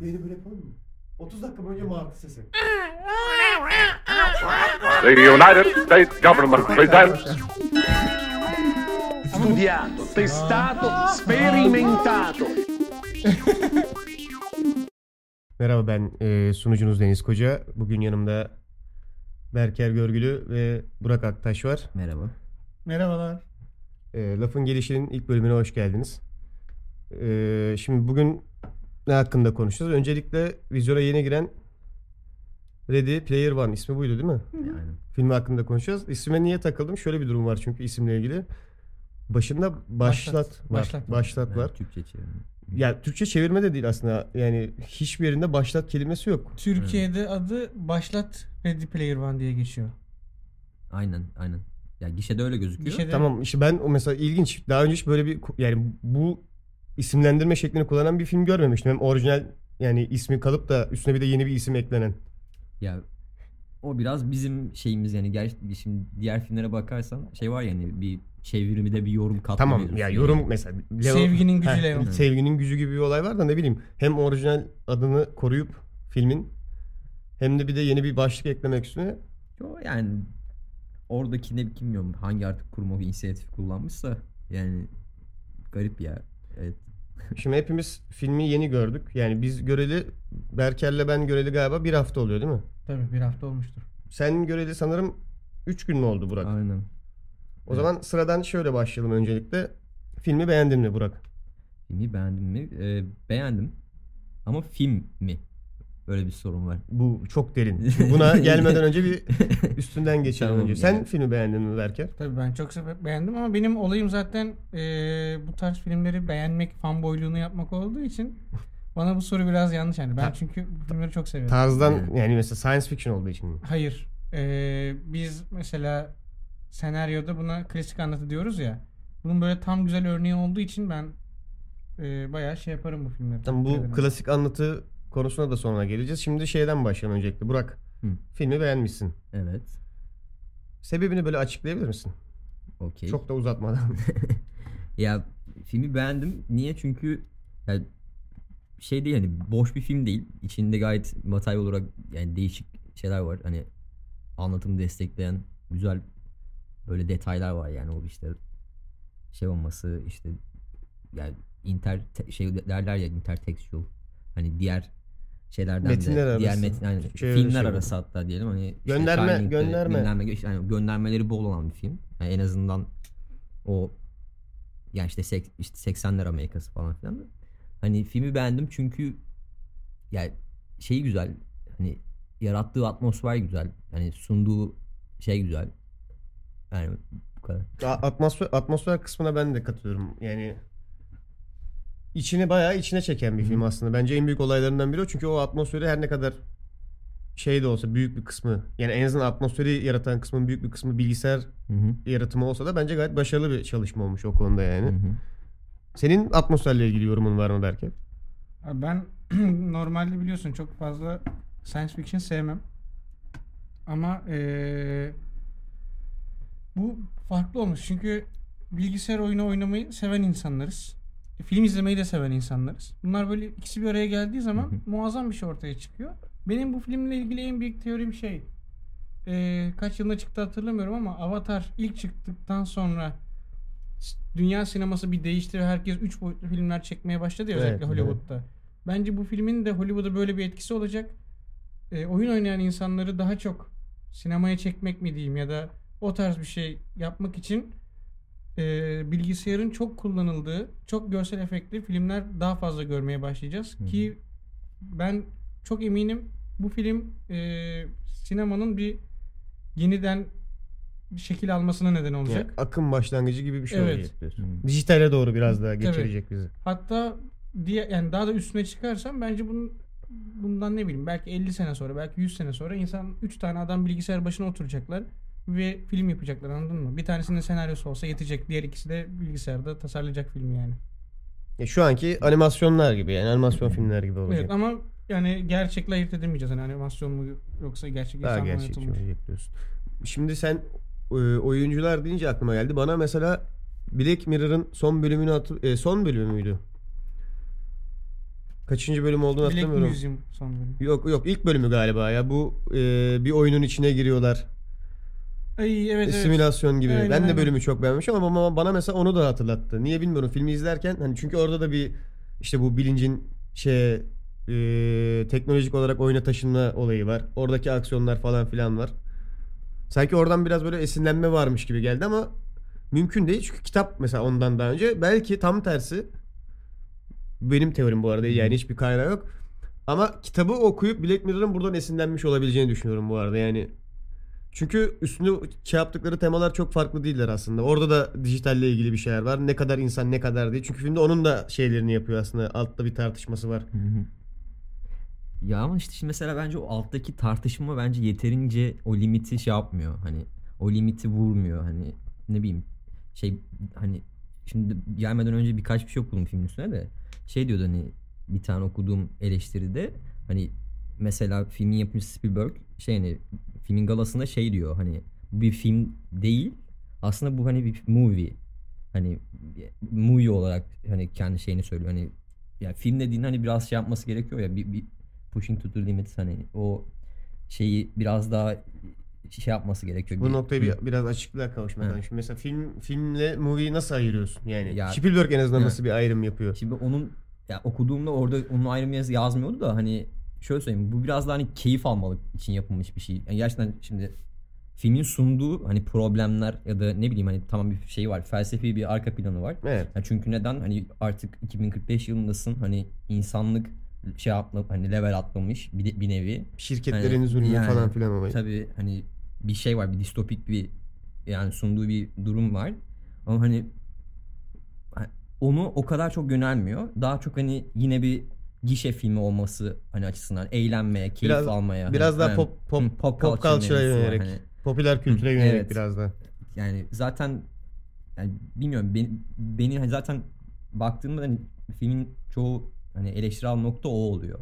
Yayını böyle yapalım mı? 30 dakika boyunca martı sesi. The United States government presents studiato, testato, sperimentato. Merhaba ben e, sunucunuz Deniz Koca. Bugün yanımda Berker Görgülü ve Burak Aktaş var. Merhaba. Merhabalar. E, Lafın Gelişi'nin ilk bölümüne hoş geldiniz. E, şimdi bugün ne hakkında konuşacağız? Öncelikle vizyona yeni giren Ready Player One ismi buydu değil mi? Yani Filmi hakkında konuşacağız. İsme niye takıldım? Şöyle bir durum var çünkü isimle ilgili. Başında başlat, Başlat, var. başlat. Başlat, var. yani Türkçe çevirme. Ya Türkçe çevirme de değil aslında. Yani hiçbir yerinde başlat kelimesi yok. Türkiye'de adı Başlat Ready Player One diye geçiyor. Aynen aynen. Ya gişede öyle gözüküyor. Gişede- Tamam işte ben o mesela ilginç. Daha önce hiç böyle bir yani bu isimlendirme şeklini kullanan bir film görmemiştim. Hem orijinal yani ismi kalıp da üstüne bir de yeni bir isim eklenen. Ya o biraz bizim şeyimiz yani gerçi şimdi diğer filmlere bakarsan şey var yani bir çevirmede bir yorum katma Tamam ya yani. yorum mesela Leo- Sevginin gücü Leo. Sevginin gücü gibi bir olay var da ne bileyim. Hem orijinal adını koruyup filmin hem de bir de yeni bir başlık eklemek üstüne Yo, yani oradaki ne bilmiyorum hangi artık kurum o inisiyatif kullanmışsa yani garip ya. Evet. Şimdi hepimiz filmi yeni gördük. Yani biz göreli Berker'le ben göreli galiba bir hafta oluyor değil mi? Tabii bir hafta olmuştur. Sen göreli sanırım 3 gün mü oldu Burak? Aynen. O zaman sıradan şöyle başlayalım öncelikle. Filmi beğendin mi Burak? Filmi beğendim mi? Ee, beğendim. Ama film mi? Böyle bir sorun var. Bu çok derin. Şimdi buna gelmeden önce bir üstünden geçelim Tamam, önce. Sen yani. filmi beğendin mi Berker? Tabii ben çok beğendim ama benim olayım zaten eee, bu tarz filmleri beğenmek, fanboyluğunu yapmak olduğu için bana bu soru biraz yanlış yani. Ben çünkü bu filmleri çok seviyorum. Tarzdan yani mesela science fiction olduğu için mi? Hayır. Eee, biz mesela senaryoda buna klasik anlatı diyoruz ya. Bunun böyle tam güzel örneği olduğu için ben eee bayağı şey yaparım bu filmleri. Tamam bu ederim. klasik anlatı konusuna da sonra geleceğiz. Şimdi şeyden başlayalım öncelikle. Burak Hı. filmi beğenmişsin. Evet. Sebebini böyle açıklayabilir misin? Okey. Çok da uzatmadan. Ya filmi beğendim. Niye? Çünkü ya, şey değil hani boş bir film değil. İçinde gayet materyal olarak yani değişik şeyler var. Hani anlatımı destekleyen güzel böyle detaylar var yani o işte şey olması işte yani inter te- şey derler ya intertextual hani diğer şeylerden Metinler de diğer arası. metin yani filmler şey arası hatta diyelim hani işte Gönderme- Shining'de gönderme. işte hani göndermeleri bol olan bir film. Yani en azından o yani işte, sek, işte 80'ler Amerikası falan filan. Hani filmi beğendim çünkü yani şeyi güzel. Hani yarattığı atmosfer güzel. Hani sunduğu şey güzel. Yani bu kadar. Atmosfer atmosfer kısmına ben de katılıyorum. Yani içini bayağı içine çeken bir film aslında. Bence en büyük olaylarından biri o. Çünkü o atmosferi her ne kadar şey de olsa büyük bir kısmı yani en azından atmosferi yaratan kısmın büyük bir kısmı bilgisayar Hı hı. yaratımı olsa da bence gayet başarılı bir çalışma olmuş o konuda yani. Hı hı. Senin atmosferle ilgili yorumun var mı Berke? Abi Ben normalde biliyorsun çok fazla science fiction sevmem. Ama eee, bu farklı olmuş. Çünkü bilgisayar oyunu oynamayı seven insanlarız. Film izlemeyi de seven insanlarız. Bunlar böyle ikisi bir araya geldiği zaman muazzam bir şey ortaya çıkıyor. Benim bu filmle ilgili en büyük teorim şey. eee, kaç yılında çıktı hatırlamıyorum ama Avatar ilk çıktıktan sonra dünya sineması bir değişti ve herkes 3 boyutlu filmler çekmeye başladı ya Evet, özellikle Hollywood'da. Bence bu filmin de Hollywood'a böyle bir etkisi olacak. E, oyun oynayan insanları daha çok sinemaya çekmek mi diyeyim ya da o tarz bir şey yapmak için e, bilgisayarın çok kullanıldığı, çok görsel efektli filmler daha fazla görmeye başlayacağız. Hı. Ki ben çok eminim bu film e, sinemanın bir yeniden bir şekil almasına neden Yani olacak. akım başlangıcı gibi bir şey Evet. olacak diyorsun. Hı. Dijitale doğru biraz daha geçirecek bizi. Hatta diye yani daha da üstüne çıkarsam bence bunun bundan ne bileyim belki 50 sene sonra belki 100 sene sonra insan 3 tane adam bilgisayar başına oturacaklar ve film yapacaklar anladın mı? Bir tanesinin senaryosu olsa yetecek. Diğer ikisi de bilgisayarda tasarlayacak filmi yani. Ya şu anki animasyonlar gibi yani animasyon filmler gibi olacak. Evet ama yani gerçekle ayırt edemeyeceğiz. Hani animasyon mu yoksa gerçek Daha gerçekçi oynatılmış. olacak diyorsun. Şimdi sen e, oyuncular deyince aklıma geldi. Bana mesela Black Mirror'ın son bölümünü hatır- e, son bölümü müydü? Kaçıncı bölüm olduğunu Black hatırlamıyorum. Museum son bölüm. Yok yok ilk bölümü galiba ya. Bu e, bir oyunun içine giriyorlar. Ay evet evet. Simülasyon gibi. Aynen, ben de aynen. bölümü çok beğenmişim ama ama bana mesela onu da hatırlattı. Niye bilmiyorum. Filmi izlerken hani çünkü orada da bir işte bu bilincin şey e, teknolojik olarak oyuna taşınma olayı var. Oradaki aksiyonlar falan filan var. Sanki oradan biraz böyle esinlenme varmış gibi geldi ama mümkün değil. Çünkü kitap mesela ondan daha önce belki tam tersi benim teorim bu arada yani hiçbir kaynağı yok. Ama kitabı okuyup Black Mirror'ın buradan esinlenmiş olabileceğini düşünüyorum bu arada yani. Çünkü üstünde şey yaptıkları temalar çok farklı değiller aslında. Orada da dijitalle ilgili bir şeyler var. Ne kadar insan ne kadar değil. Çünkü filmde onun da şeylerini yapıyor aslında. Altta bir tartışması var. Ya ama işte şimdi mesela bence o alttaki tartışma bence yeterince o limiti şey yapmıyor. Hani o limiti vurmuyor. Hani ne bileyim şey hani şimdi gelmeden önce birkaç bir şey okudum filmin üstüne de şey diyordu hani bir tane okuduğum eleştiride hani mesela filmin yapımcısı Spielberg şey hani filmin galasında şey diyor hani bu bir film değil aslında bu hani bir movie hani movie olarak hani kendi şeyini söylüyor hani ya film dediğin hani biraz şey yapması gerekiyor ya bir, bir pushing to the limits hani o şeyi biraz daha şey yapması gerekiyor. Bu noktayı bir, biraz açıklığa Hı. lazım. Şimdi mesela film filmle movie'yi nasıl ayırıyorsun? Yani Ya- Spielberg en azından Hı. nasıl bir ayrım yapıyor? Şimdi onun ya okuduğumda orada onun ayrım yazmıyordu da hani şöyle söyleyeyim bu biraz daha hani keyif almalık için yapılmış bir şey. Yani gerçekten şimdi filmin sunduğu hani problemler ya da ne bileyim hani tamam bir şey var felsefi bir arka planı var. Evet. Ya çünkü neden hani artık 2045 yılındasın hani insanlık şey atla, hani level atlamış bir, bir nevi. Şirketlerin Hani zulmü yani falan filan olayı. Tabii hani bir şey var bir distopik bir yani sunduğu bir durum var. Ama hani ha- onu o kadar çok yönelmiyor. Daha çok hani yine bir gişe filmi olması hani açısından eğlenmeye, keyif Biraz- almaya. Biraz hani, daha aynen. pop pop pop, culture culture'a yönelik. Hani Popüler kültüre yönelik evet. biraz da. yani zaten yani bilmiyorum beni, beni hani zaten baktığımda hani filmin çoğu hani eleştirel nokta o oluyor.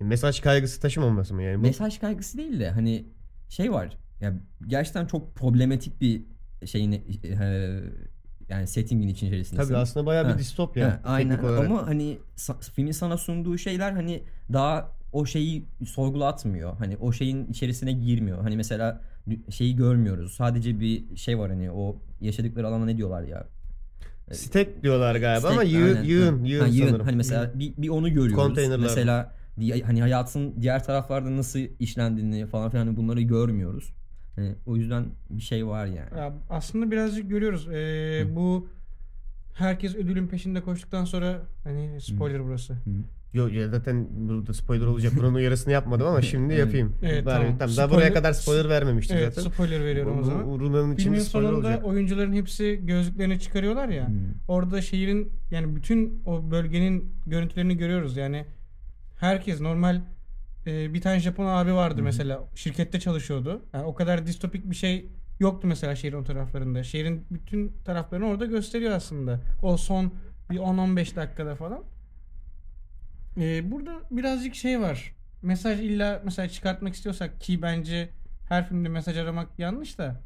Mesaj kaygısı taşımaması mı yani? Bu, Mesaj kaygısı değil de hani şey var. Ya gerçekten çok problematik bir şeyin e, yani settingin içerisindesin. tabii aslında bayağı Ha. bir distopya. Ha, aynen olarak. ama hani sa- filmin sana sunduğu şeyler hani daha o şeyi sorgulatmıyor. Hani o şeyin içerisine girmiyor. Hani mesela şeyi görmüyoruz. Sadece bir şey var hani o yaşadıkları alana ne diyorlar ya? Stek diyorlar galiba ama Stack, yığın, yığın, yığın ha, yığın. sanırım. Hani mesela bir, bir onu görüyoruz. Mesela hani hayatın diğer taraflarda nasıl işlendiğini falan filan hani bunları görmüyoruz. Hani o yüzden bir şey var yani. Ya aslında birazcık görüyoruz. Ee, bu herkes ödülün peşinde koştuktan sonra hani spoiler burası. Yok ya zaten burada spoiler olacak. Buranın uyarısını yapmadım ama şimdi Evet. yapayım. Evet, Bari- tamam. Daha Spoiler- buraya kadar spoiler vermemiştik Evet zaten. spoiler veriyorum o Bu- zaman. Bu Runa'nın içinde Filmin spoiler sonunda olacak. oyuncuların hepsi gözlüklerini çıkarıyorlar ya. Hmm. Orada şehrin yani bütün o bölgenin görüntülerini görüyoruz. Yani herkes normal e, bir tane Japon abi vardı mesela şirkette çalışıyordu. Yani o kadar distopik bir şey yoktu mesela şehrin o taraflarında. Şehrin bütün taraflarını orada gösteriyor aslında. O son bir 10-15 dakikada falan. E, burada birazcık şey var. Mesaj illa mesela çıkartmak istiyorsak ki bence her filmde mesaj aramak yanlış da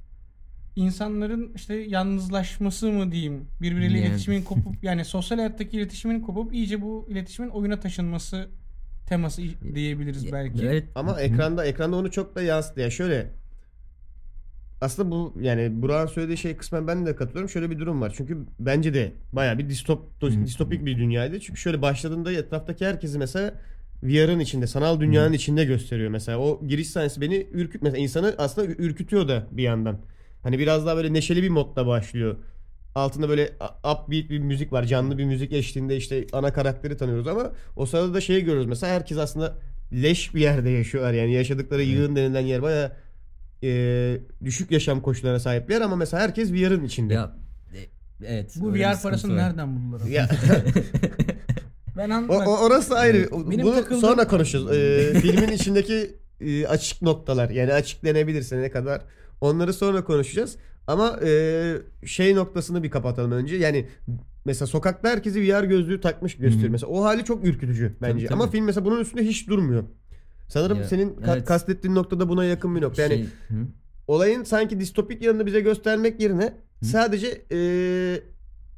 insanların işte yalnızlaşması mı diyeyim birbiriyle Yani. iletişimin kopup yani sosyal hayattaki iletişimin kopup iyice bu iletişimin oyuna taşınması teması diyebiliriz belki. Evet. Ama ekranda ekranda onu çok da yansıtıyor. Yani şöyle aslında bu yani Burak'ın söylediği şey kısmen ben de katılıyorum. Şöyle bir durum var. Çünkü bence de bayağı bir distop, distopik bir dünyaydı. Çünkü şöyle başladığında etraftaki herkesi mesela VR'ın içinde, sanal dünyanın içinde gösteriyor mesela. O giriş sahnesi beni ürküt mesela insanı aslında ürkütüyor da bir yandan. Hani biraz daha böyle neşeli bir modda başlıyor. Altında böyle upbeat bir müzik var. Canlı bir müzik eşliğinde işte ana karakteri tanıyoruz ama o sırada da şeyi görüyoruz. Mesela herkes aslında leş bir yerde yaşıyorlar. Yani yaşadıkları yığın denilen yer baya düşük yaşam koşullarına sahip bir yer ama mesela herkes VR'ın içinde. Ya e, evet. Bu bir VR parasını var. nereden buldular? Ya, Ben an o, orası ayrı. Benim Bunu takıldığım- sonra konuşacağız. Ee, filmin içindeki e, açık noktalar yani açıklanabilirse ne kadar onları sonra konuşacağız. Ama e, şey noktasını bir kapatalım önce. Yani mesela sokakta herkesi VR gözlüğü takmış gösteriyor. Hı. Mesela o hali çok ürkütücü bence. Tabii, tabii. Ama film mesela bunun üstünde hiç durmuyor. Sanırım Ya, senin ka- evet. kastettiğin noktada buna yakın bir nokta. Yani Şey, hı. olayın sanki distopik yanını bize göstermek yerine sadece e,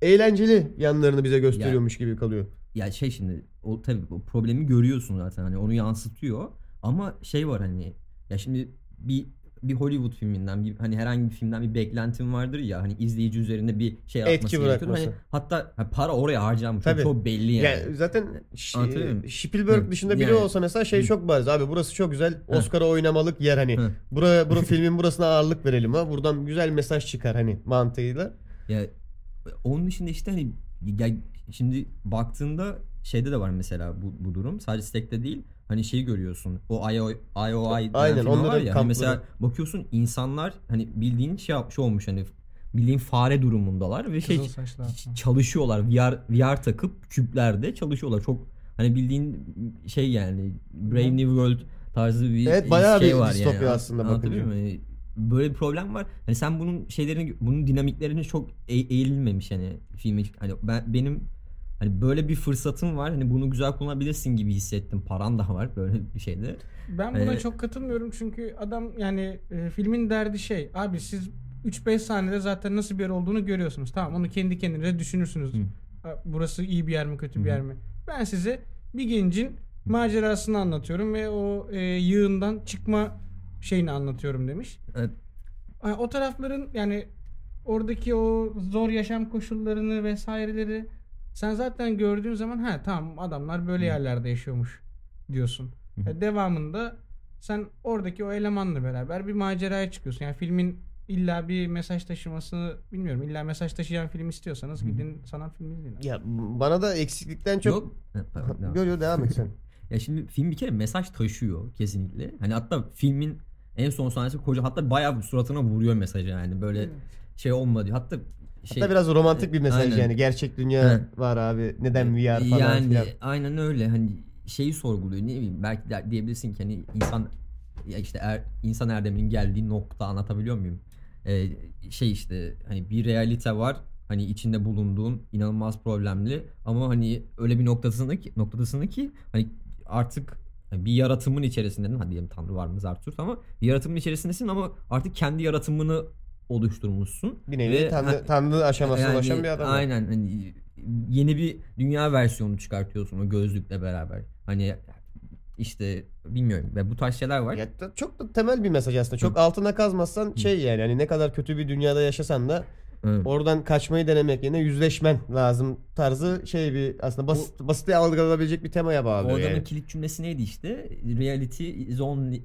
eğlenceli yanlarını bize gösteriyormuş gibi kalıyor. ya şey şimdi o tabii o problemi görüyorsun zaten hani onu yansıtıyor ama şey var hani ya şimdi bir bir Hollywood filminden bir hani herhangi bir filmden bir beklentim vardır ya hani izleyici üzerinde bir şey yaratması Etki gerekiyor. Hani hatta ha, para oraya harcanmış. Tabii. Çok belli yani. Yani zaten Ş- Anlatabiliyor muyum? Spielberg dışında biri Yani- olsa mesela şey Hı. çok bariz. Abi burası çok güzel. Oscar'a oynamalık yer hani. Hı. Buraya bura filmin burasına ağırlık verelim ha. Buradan güzel mesaj çıkar hani mantığıyla. Ya onun dışında işte hani ya şimdi baktığında şeyde de var mesela bu, bu durum. Sadece Stack'te değil. Hani şeyi görüyorsun. O IO, IOI Aynen, film var ya. Hani kampları. mesela bakıyorsun insanlar hani bildiğin şey, yap- şey olmuş hani bildiğin fare durumundalar ve şey Kızıl çalışıyorlar. VR VR takıp küplerde çalışıyorlar. Çok hani bildiğin şey yani Brave New World tarzı bir Evet, bayağı şey bir var distopya yani. aslında bakınca. muyum? Hani böyle bir problem var. Hani sen bunun şeylerini bunun dinamiklerini çok e- eğilmemiş hani filmi hani ben benim hani böyle bir fırsatın var. Hani bunu güzel kullanabilirsin gibi hissettim. Paran da var böyle bir şeyde. Ben buna Ee, çok katılmıyorum çünkü adam yani e, filmin derdi şey abi siz 3-5 saniyede zaten nasıl bir yer olduğunu görüyorsunuz. Tamam onu kendi kendinize düşünürsünüz. Hı. Burası iyi bir yer mi kötü bir Hı yer mi? Ben size bir gencin macerasını anlatıyorum ve o e, yığından çıkma şeyini anlatıyorum demiş. Evet. O tarafların yani oradaki o zor yaşam koşullarını vesaireleri sen zaten gördüğün zaman ha tamam adamlar böyle yerlerde yaşıyormuş diyorsun. E, devamında sen oradaki o elemanla beraber bir maceraya çıkıyorsun. Yani filmin illa bir mesaj taşımasını bilmiyorum. İlla mesaj taşıyan film istiyorsanız gidin sanat filmi izleyin. Ya bana da eksiklikten çok Yok. Ha, pardon, devam. Yo yo devam et sen. Ya şimdi film bir kere mesaj taşıyor kesinlikle. Hani hatta filmin en son sahnesi koca hatta bayağı suratına vuruyor mesajı yani böyle şey olmadı. Hatta şey Hatta biraz romantik bir mesaj Aynen. yani. Gerçek dünya Hı. var abi. Neden VR falan yani filan. aynen öyle hani şeyi sorguluyor ne bileyim belki de diyebilirsin ki hani insan ya işte er, insan erdeminin geldiği nokta anlatabiliyor muyum? Ee, şey işte hani bir realite var hani içinde bulunduğun inanılmaz problemli ama hani öyle bir noktasında ki noktasında ki hani artık bir yaratımın içerisindesin. Hadi diyelim Tanrı var mı Zartürk ama bir yaratımın içerisindesin ama artık kendi yaratımını oluşturmuşsun. Bir nevi Ve- tanrı, aşamasına yani ulaşan bir adam. Aynen hani yeni bir dünya versiyonu çıkartıyorsun o gözlükle beraber. Hani işte bilmiyorum ve bu tarz şeyler var. Ya çok da temel bir mesaj aslında. Çok altına kazmazsan şey yani hani ne kadar kötü bir dünyada yaşasan da Evet. oradan kaçmayı denemek yerine yüzleşmen lazım tarzı şey bir aslında basit basit algılanabilecek bir temaya bağlı O adamın yani. kilit cümlesi neydi işte? Reality is only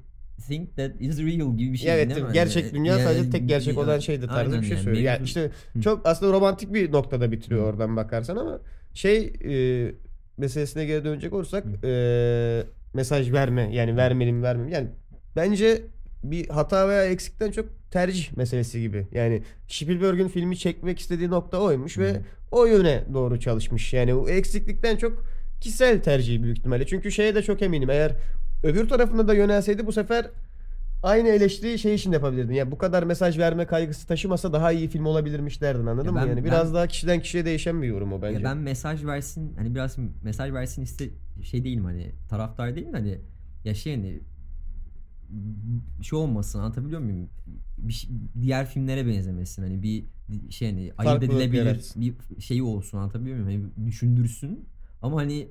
thing that is real gibi bir şey Evet değil mi? gerçek Yani- dünya sadece yani- tek gerçek olan şeydir tarzı Aynen bir şey söylüyor. Yani işte Hı. çok aslında romantik bir noktada bitiriyor Hı. oradan bakarsan ama şey e, meselesine geri dönecek olursak e, mesaj verme yani vermeliyim vermem yani bence bir hata veya eksikten çok tercih meselesi gibi. Yani Spielberg'ün filmi çekmek istediği nokta oymuş ve o yöne doğru çalışmış. Yani o eksiklikten çok kişisel tercih büyük ihtimalle. Çünkü şeye de çok eminim. Eğer öbür tarafına da yönelseydi bu sefer aynı eleştiriyi şey için de yapabilirdin. Ya bu kadar mesaj verme kaygısı taşımasa daha iyi film olabilirmiş derdin anladın Ya mı? ben- Yani biraz ben- daha kişiden kişiye değişen bir yorum o bence. Ya ben mesaj versin hani biraz mesaj versin iste şey değilim hani taraftar değilim de hani ya şey hani şey olmasın anlatabiliyor muyum? Bir, şey- diğer filmlere benzemesin hani bir şey hani ayırt Farklılık edilebilir yaratsın. bir şeyi olsun anlatabiliyor muyum? Hani düşündürsün ama hani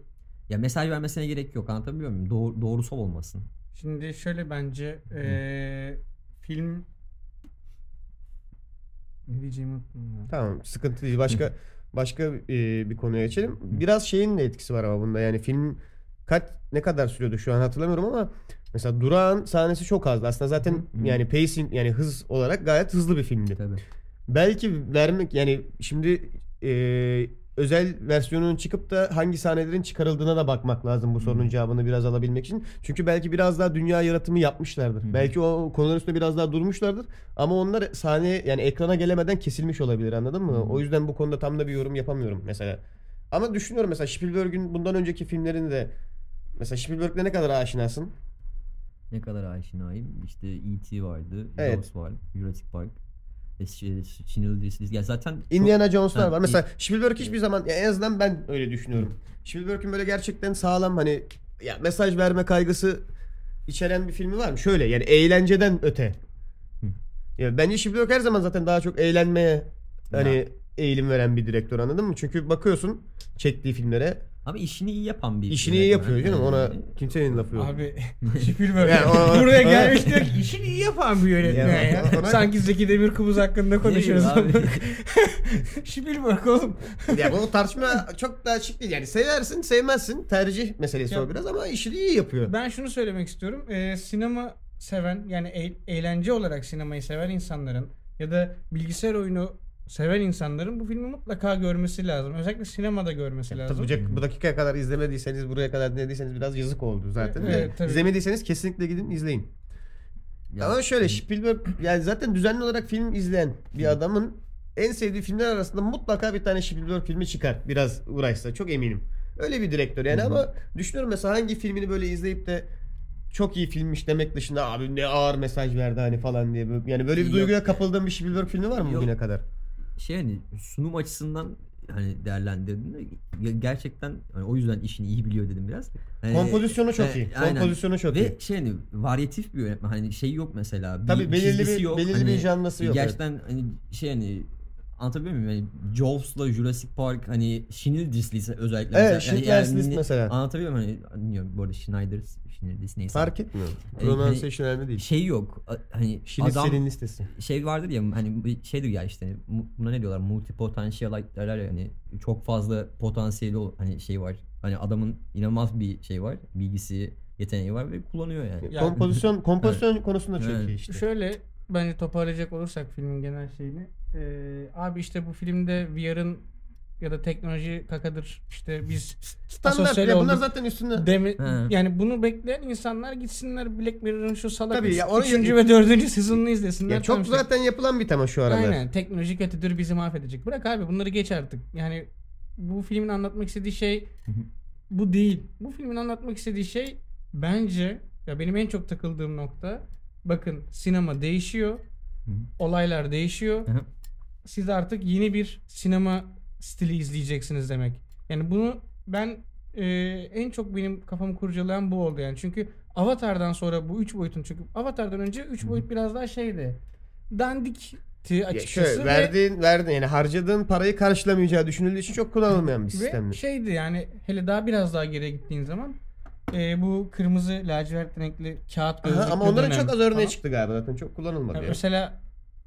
ya mesaj vermesine gerek yok anlatabiliyor muyum? Doğru, doğrusal olmasın. Şimdi şöyle bence eee, film ne diyeceğimi unuttum ya. Tamam sıkıntı değil. Başka başka e, bir konuya geçelim. Biraz şeyin de etkisi var ama bunda. Yani film kaç ne kadar sürüyordu şu an hatırlamıyorum ama mesela Durağan sahnesi çok azdı. Aslında zaten yani pacing yani hız olarak gayet hızlı bir filmdi. Tabii. Belki vermek yani şimdi e, özel versiyonunun çıkıp da hangi sahnelerin çıkarıldığına da bakmak lazım bu sorunun cevabını biraz alabilmek için. Çünkü belki biraz daha dünya yaratımı yapmışlardır. Hı. Belki o konuların üstünde biraz daha durmuşlardır. Ama onlar sahneye yani ekrana gelemeden kesilmiş olabilir anladın mı? Hı. O yüzden bu konuda tam da bir yorum yapamıyorum mesela. Ama düşünüyorum mesela Spielberg'ün bundan önceki filmlerini de mesela Spielberg'le ne kadar aşinasın? Ne kadar aşinayım. İşte E.T. vardı. Evet. Jaws var. Jurassic Park. E, Ş- Schindler's List. Ya zaten çok- Indiana Jones'lar Ha, var. Mesela Spielberg hiçbir zaman ya en azından ben öyle düşünüyorum. Spielberg'ün böyle gerçekten sağlam hani ya mesaj verme kaygısı içeren bir filmi var mı? Şöyle yani eğlenceden öte. Hı. Ya bence Spielberg her zaman zaten daha çok eğlenmeye hani Ya. eğilim veren bir direktör anladın mı? Çünkü bakıyorsun çektiği filmlere Ama işini iyi yapan bir İşini iyi yapıyor canım ona kimsenin lafı yok. Abi Spielberg Yani o- buraya gelmiş diyor ki işini iyi yapan bir yönetmen Ya, ya. ona- Sanki Zeki Demirkubuz hakkında konuşuyoruz. Ne abi? Spielberg oğlum. ya bu tartışma çok da açık değil. Yani seversin sevmezsin tercih meselesi Ya- o biraz ama işini iyi yapıyor. Ben şunu söylemek istiyorum. Ee, sinema seven yani e- eğlence olarak sinemayı seven insanların ya da bilgisayar oyunu seven insanların bu filmi mutlaka görmesi lazım. Özellikle sinemada görmesi lazım. Tabii bu, bu dakikaya kadar izlemediyseniz buraya kadar dinlediyseniz biraz yazık oldu zaten. Evet, tabii. İzlemediyseniz kesinlikle gidin izleyin. Ya- Ama şöyle Spielberg yani zaten düzenli olarak film izleyen bir adamın en sevdiği filmler arasında mutlaka bir tane Spielberg filmi çıkar. Biraz uğraşsa çok eminim. Öyle bir direktör yani ama düşünüyorum mesela hangi filmini böyle izleyip de çok iyi filmmiş demek dışında abi ne ağır mesaj verdi hani falan diye. Böyle- Yani böyle bir Yok. duyguya kapıldığın bir Spielberg filmi var mı Yok. bugüne kadar? Şey hani sunum açısından hani değerlendirdiğinde ge- gerçekten hani o yüzden işini iyi biliyor dedim biraz. Hani, Kompozisyonu çok e, iyi. aynen. Kompozisyonu çok iyi. Ve şey hani varyatif bir yönetmen hani şey yok mesela. Bir Tabii belirli bir- yok. belirli Hani bir janrası yok, Gerçekten hani şey hani anlatabiliyor muyum? Yani Jaws'la Jurassic Park hani Schindler's List özellikle. Evet, mesela. Schindler's Yani- List mesela. Anlatabiliyor muyum? Hani bilmiyorum bu arada Schneider, Schindler's neyse. Fark etmiyor. E, Pronunciation önemli değil. Şey yok. Hani Şirin adam listesi. şey vardır ya hani bir şeydir ya işte buna ne diyorlar multipotansiyel derler ya hani çok fazla potansiyeli ol- hani şey var. Hani adamın inanılmaz bir şey var. Bilgisi, yeteneği var ve kullanıyor yani. Ya- kompozisyon kompozisyon konusunda çok Evet. iyi işte. Şöyle bence toparlayacak olursak filmin genel şeyini. Ee, abi işte bu filmde VR'ın ya da teknoloji kakadır. İşte biz Standart ya bunlar olduk. zaten üstünde. Demi, He. yani bunu bekleyen insanlar gitsinler Black Mirror'ın şu salak Tabii ya onu- üçüncü ve dördüncü sezonunu izlesinler. Ya çok Tamam işte. zaten yapılan bir tema şu aralar. Aynen teknoloji kötüdür bizi mahvedecek. Bırak abi bunları geç artık. Yani bu filmin anlatmak istediği şey bu değil. Bu filmin anlatmak istediği şey bence ya benim en çok takıldığım nokta bakın sinema değişiyor. Olaylar değişiyor. Hı hı. Siz artık yeni bir sinema stili izleyeceksiniz demek. Yani bunu ben e, en çok benim kafamı kurcalayan bu oldu yani. Çünkü Avatar'dan sonra bu üç boyutun çünkü Avatar'dan önce üç boyut biraz daha şeydi. Dandikti Ya açıkçası. şöyle ve- verdiğin verdiğin yani harcadığın parayı karşılamayacağı düşünüldüğü için çok kullanılmayan bir Ve sistemdi. şeydi yani hele daha biraz daha geriye gittiğin zaman e, bu kırmızı lacivert renkli kağıt gözlüklü Aha, ama onların dönem çok az örneği falan. çıktı galiba zaten çok kullanılmadı. Ya ya. Mesela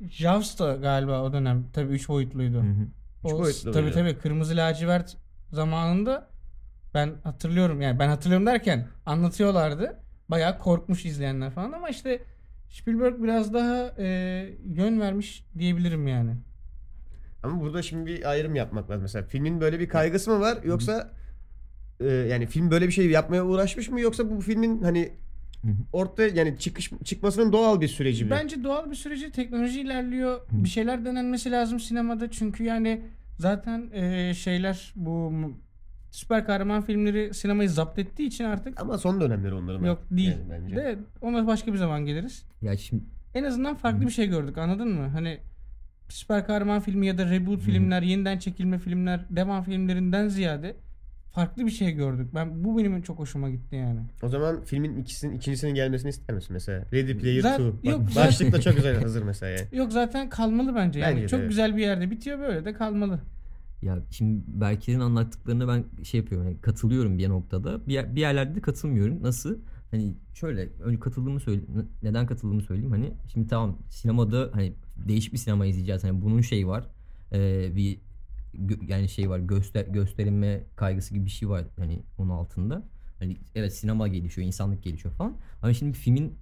Jaws da galiba o dönem tabii 3 boyutluydu. Hı hı. Üç O, boyutlu tabii tabii kırmızı lacivert zamanında ben hatırlıyorum yani ben hatırlıyorum derken anlatıyorlardı. Bayağı korkmuş izleyenler falan ama işte Spielberg biraz daha e, yön vermiş diyebilirim yani. Ama burada şimdi bir ayrım yapmak lazım. Mesela filmin böyle bir kaygısı mı var yoksa e, yani film böyle bir şey yapmaya uğraşmış mı yoksa bu filmin hani ortaya yani çıkış çıkmasının doğal bir süreci mi? Bence doğal bir süreci teknoloji ilerliyor. Bir şeyler denenmesi lazım sinemada çünkü yani zaten e, şeyler bu süper kahraman filmleri sinemayı zapt ettiği için artık Ama son dönemleri onların. yok artık değil. yani bence. De ona başka bir zaman geliriz. Ya şimdi En azından farklı bir şey gördük anladın mı? Hani süper kahraman filmi ya da reboot filmler, yeniden çekilme filmler, devam filmlerinden ziyade farklı bir şey gördük. Ben bu benim çok hoşuma gitti yani. O zaman filmin ikisinin ikincisinin gelmesini ister misin mesela? Ready Player Zaten- 2. Bak, yok, başlık da çok güzel hazır mesela yani. Yok zaten kalmalı bence. Yani Bence de, çok evet. güzel bir yerde bitiyor böyle de kalmalı. Ya şimdi Berker'in anlattıklarına ben şey yapıyorum yani katılıyorum bir noktada. Bir, yer- bir yerlerde de katılmıyorum. Nasıl? Hani şöyle önce katıldığımı söyleyeyim. Neden katıldığımı söyleyeyim. Hani şimdi tamam sinemada hani değişik bir sinema izleyeceğiz. Hani bunun şeyi var. Ee, bir yani şey var göster gösterilme kaygısı gibi bir şey var hani onun altında. Hani evet sinema gelişiyor, insanlık gelişiyor falan. Ama şimdi filmin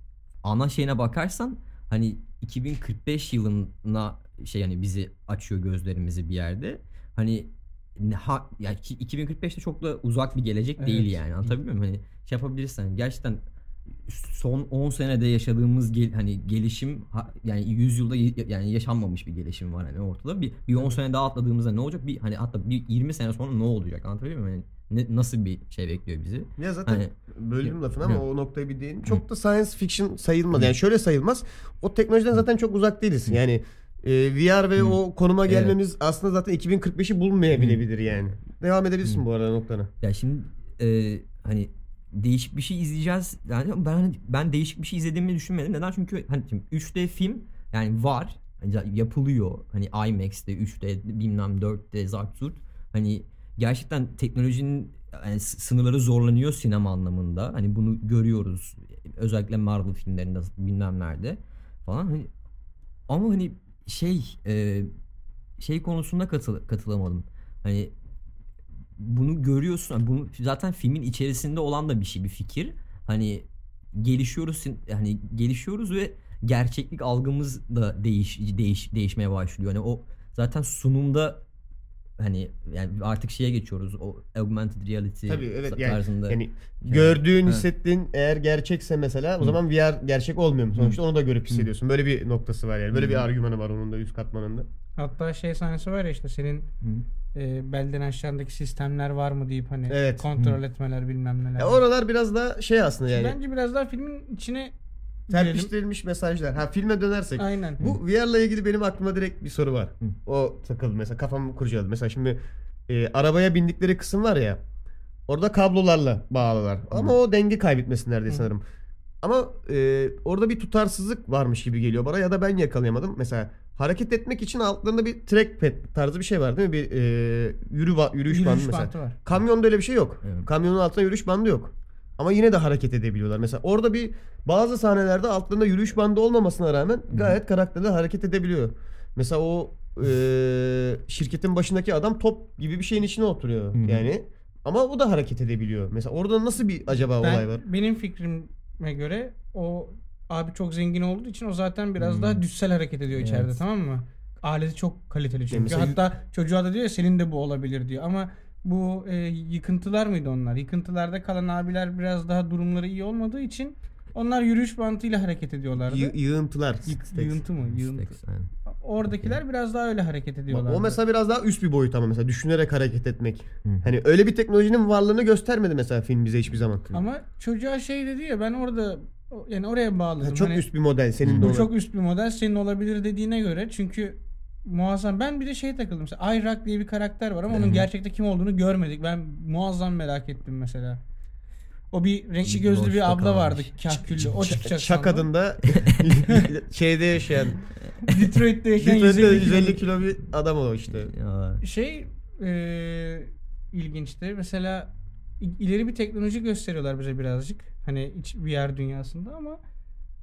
ana şeyine bakarsan hani 2045 yılına şey yani bizi açıyor gözlerimizi bir yerde. Hani ha yani ki- 2045'te çok da uzak bir gelecek değil Evet. yani. Anlatabiliyor muyum? Hani şey yapabilirsin hani gerçekten son 10 senede yaşadığımız gel, hani gelişim yani 100 yılda yani yaşanmamış bir gelişim var hani ortada. Bir, bir 10 sene daha atladığımızda ne olacak? Bir hani hatta bir 20 sene sonra ne olacak? Anlatabiliyor muyum? Yani ne, nasıl bir şey bekliyor bizi? Ya zaten Hani- bölüm lafını ama Hı. o noktaya bir değin. Çok da science fiction sayılmaz. Yani şöyle sayılmaz. O teknolojiden zaten çok uzak değiliz. Yani e, VR ve Hı. o konuma Evet. gelmemiz aslında zaten 2045'i bulmayabilebilir yani. Devam edebilirsin bu arada noktana. Ya şimdi e, hani değişik bir şey izleyeceğiz. Yani ben hani ben değişik bir şey izlediğimi düşünmedim. Neden? Çünkü hani şimdi 3D film yani var. Hani yapılıyor. Hani IMAX'te, 3D, bilmem 4D, zart. Hani gerçekten teknolojinin yani sınırları zorlanıyor sinema anlamında. Hani bunu görüyoruz. Özellikle Marvel filmlerinde bilmem nerede falan. Hani ama hani şey e, şey konusunda katıl katılamadım. Hani bunu görüyorsun. hani Bunu zaten filmin içerisinde olan da bir şey, bir fikir. Hani gelişiyoruz hani gelişiyoruz ve gerçeklik algımız da değiş, değiş değişmeye başlıyor. Hani o zaten sunumda hani yani artık şeye geçiyoruz. O augmented reality Tabii evet yani, tarzında. yani gördüğün, Evet. hissettiğin eğer gerçekse mesela o zaman VR gerçek olmuyor mu? Sonuçta onu da görüp hissediyorsun. Böyle bir noktası var yani. Böyle bir argümanı var onun da üst katmanında. Hatta şey sahnesi var ya işte senin e, belden aşağındaki sistemler var mı deyip hani Evet. kontrol etmeler bilmem neler. Ya oralar biraz da şey aslında yani Bence biraz daha filmin içine girelim. serpiştirilmiş mesajlar. Ha filme dönersek. Aynen. Bu VR'la ilgili benim aklıma direkt bir soru var. O takıldı mesela kafamı kurcaladı. Mesela şimdi e, arabaya bindikleri kısım var ya. Orada kablolarla bağlılar. Ama o denge kaybetmesinler diye sanırım. Ama e, orada bir tutarsızlık varmış gibi geliyor bana ya da ben yakalayamadım. Mesela hareket etmek için altlarında bir trackpad tarzı bir şey var değil mi? Bir e, yürü ba- yürüyüş, Yürüyüş bandı mesela. var. Kamyonda öyle bir şey yok. Evet. Kamyonun altında yürüyüş bandı yok. Ama yine de hareket edebiliyorlar. Mesela orada bir bazı sahnelerde altlarında yürüyüş bandı olmamasına rağmen gayet karakterli hareket edebiliyor. Mesela o e, şirketin başındaki adam top gibi bir şeyin içine oturuyor. Hı. Yani ama o da hareket edebiliyor. Mesela orada nasıl bir acaba Ben, olay var? Benim fikrime göre o abi çok zengin olduğu için o zaten biraz Hmm. daha düssel hareket ediyor Evet. içeride tamam mı? Aleti çok kaliteli çünkü. mesela- Hatta çocuğa da diyor ya senin de bu olabilir diyor. Ama bu e, yıkıntılar mıydı onlar? Yıkıntılarda kalan abiler biraz daha durumları iyi olmadığı için onlar yürüyüş bantıyla hareket ediyorlardı. Y- yığıntılar. Stacks. yığıntı mı? Yığıntı. Aynen. Oradakiler biraz daha öyle hareket ediyorlar. O mesela biraz daha üst bir boyut ama mesela düşünerek hareket etmek. Hı. Hani öyle bir teknolojinin varlığını göstermedi mesela film bize hiçbir zaman. Ama çocuğa şey dedi ya ben orada yani oraya bağladım. Ha, çok Hani üst bir model senin de bu olan. çok üst bir model senin olabilir dediğine göre çünkü muazzam. Ben bir de şey takıldım. Mesela Ayrak diye bir karakter var ama onun gerçekte kim olduğunu görmedik. Ben muazzam merak ettim mesela. O bir renkli gözlü Boşta bir abla kalmış. vardı kahküllü. O çıkacak Şak adında şeyde yaşayan Detroit'te yaşayan Detroit'te 150 kilo 150 kilo bir adam o işte. Şey e, ilginçti. Mesela ileri bir teknoloji gösteriyorlar bize birazcık. Hani iç VR dünyasında ama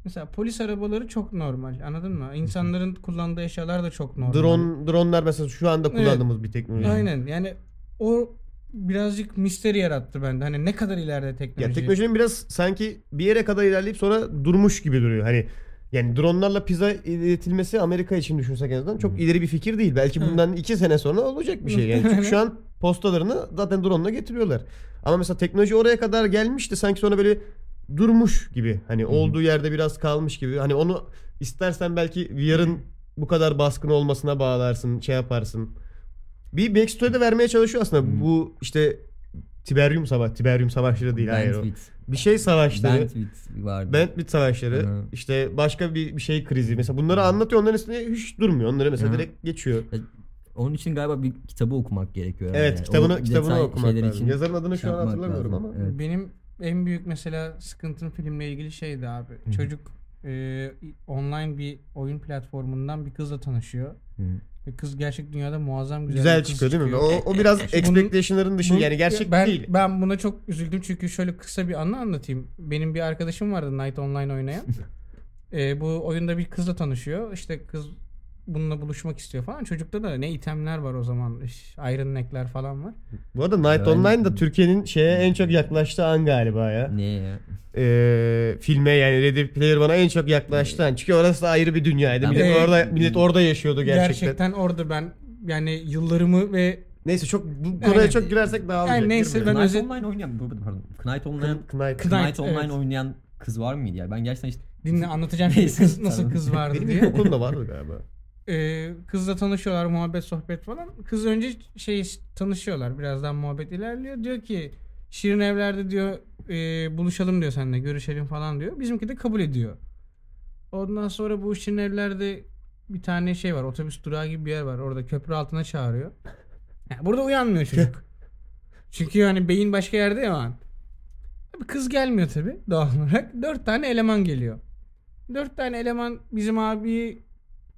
mesela polis arabaları çok normal. Anladın mı? İnsanların kullandığı eşyalar da çok normal. Drone dronlar mesela şu anda Evet. kullandığımız bir teknoloji. Aynen. Yani o birazcık misteri yarattı bende. Hani ne kadar ileride teknoloji. Ya teknolojinin biraz sanki bir yere kadar ilerleyip sonra durmuş gibi duruyor. Hani yani dronlarla pizza iletilmesi Amerika için düşünsek en azından çok ileri bir fikir değil. Belki bundan iki sene sonra olacak bir şey. Yani çünkü şu an postalarını zaten drone'la getiriyorlar. Ama mesela teknoloji oraya kadar gelmişti sanki sonra böyle durmuş gibi. Hani olduğu yerde biraz kalmış gibi. Hani onu istersen belki VR'ın bu kadar baskın olmasına bağlarsın, şey yaparsın. Bir backstory de vermeye çalışıyor aslında. Bu işte Tiberium savaş, Tiberium savaşları değil hayır o. Bandwidth. Bir şey savaşları. Bandwidth vardı. Bandwidth savaşları. Hı. işte başka bir, bir şey krizi. Mesela bunları anlatıyor. Onların üstüne hiç durmuyor. Onları mesela Hı. direkt geçiyor. Onun için galiba bir kitabı okumak gerekiyor. Evet, yani. kitabını O kitabını okumak lazım. için Yazarın adını şu an hatırlamıyorum lazım. ama. Evet. Benim en büyük mesela sıkıntım filmle ilgili şeydi abi. Çocuk e, online bir oyun platformundan bir kızla tanışıyor. Hı. Ve kız gerçek dünyada muazzam güzel, Güzel bir kız çıkıyor değil mi? çıkıyor. O, o biraz Bunun- expectation'ların dışında yani gerçek ben, değil. Ben buna çok üzüldüm çünkü şöyle kısa bir anı anlatayım. Benim bir arkadaşım vardı Night Online oynayan. Ee, bu oyunda bir kızla tanışıyor. İşte kız bununla buluşmak istiyor falan. Çocukta da ne itemler var o zaman. İş, Iron Neck'ler falan var. Bu arada Night Ben- Online da Türkiye'nin şeye en çok yaklaştığı an galiba ya. Ne ya? Ee, filme yani Ready Player One'a en çok yaklaştığı an. Çünkü orası da ayrı bir dünyaydı. Ben- Millet Evet. orada millet orada yaşıyordu gerçekten. Gerçekten, orada ben yani yıllarımı ve Neyse çok bu konuya Yani- çok girersek dağılacak. Yani neyse, ben- Knight özet- Online oynayan, bu- bu- pardon. Knight Online, Knight. Knight, Knight Online evet. oynayan kız var mıydı ya? Ben gerçekten hiç dinle anlatacağım şimdi Neyse, kız, nasıl tamam. kız vardı Benim diye. ilkokulumda vardı galiba. Ee, kızla tanışıyorlar muhabbet sohbet falan. Kız önce şey tanışıyorlar. Birazdan muhabbet ilerliyor. Diyor ki Şirin evlerde diyor e, buluşalım diyor seninle görüşelim falan diyor. Bizimki de kabul ediyor. Ondan sonra bu Şirin evlerde bir tane şey var. Otobüs durağı gibi bir yer var. Orada köprü altına çağırıyor. Yani burada uyanmıyor çocuk. Çünkü yani beyin başka yerde ya an. Abi kız gelmiyor tabi doğal olarak. Dört tane eleman geliyor. Dört tane eleman bizim abiyi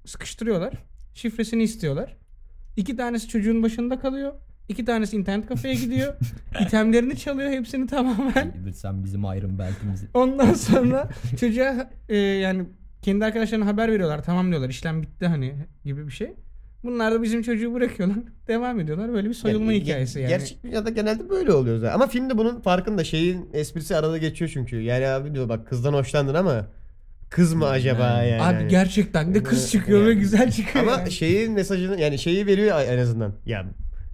sıkıştırıyorlar. Şifresini istiyorlar. İki tanesi çocuğun başında kalıyor. İki tanesi internet kafeye gidiyor. itemlerini çalıyor hepsini tamamen. Sen bizim ayrım belkimizi. Ondan sonra çocuğa e, yani kendi arkadaşlarına haber veriyorlar. Tamam diyorlar işlem bitti hani gibi bir şey. Bunlar da bizim çocuğu bırakıyorlar. Devam ediyorlar. Böyle bir soyulma Yani hikayesi yani. Gerçek dünyada genelde böyle oluyor zaten. Ama filmde bunun farkında şeyin esprisi arada geçiyor çünkü. Yani abi diyor bak kızdan hoşlandın ama kız mı acaba Yani. yani? Abi gerçekten de kız çıkıyor ve yani. güzel çıkıyor. Ama yani. şeyin mesajını yani şeyi veriyor en azından. Ya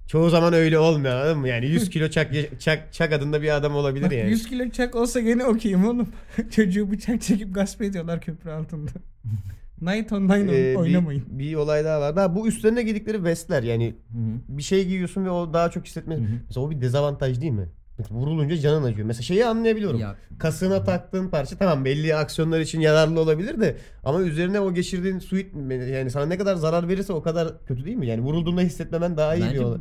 çoğu zaman öyle olmuyor anladın mı? Yani 100 kilo çak çak çak adında bir adam olabilir Bak, yani. 100 kilo çak olsa gene okeyim oğlum. Çocuğu bıçak çekip gasp ediyorlar köprü altında. Night online Ee, oynamayın. Bir, bir olay daha var. Daha bu üstlerine giydikleri vestler yani Hı hı. bir şey giyiyorsun ve o daha çok hissetmez. Hı hı. Mesela o bir dezavantaj değil mi? Vurulunca canın acıyor. Mesela şeyi anlayabiliyorum. Ya Kasığına taktığın parça tamam belli aksiyonlar için yararlı olabilir de ama üzerine o geçirdiğin suit yani sana ne kadar zarar verirse o kadar kötü değil mi? Yani vurulduğunda hissetmemen daha iyi bir bence olay.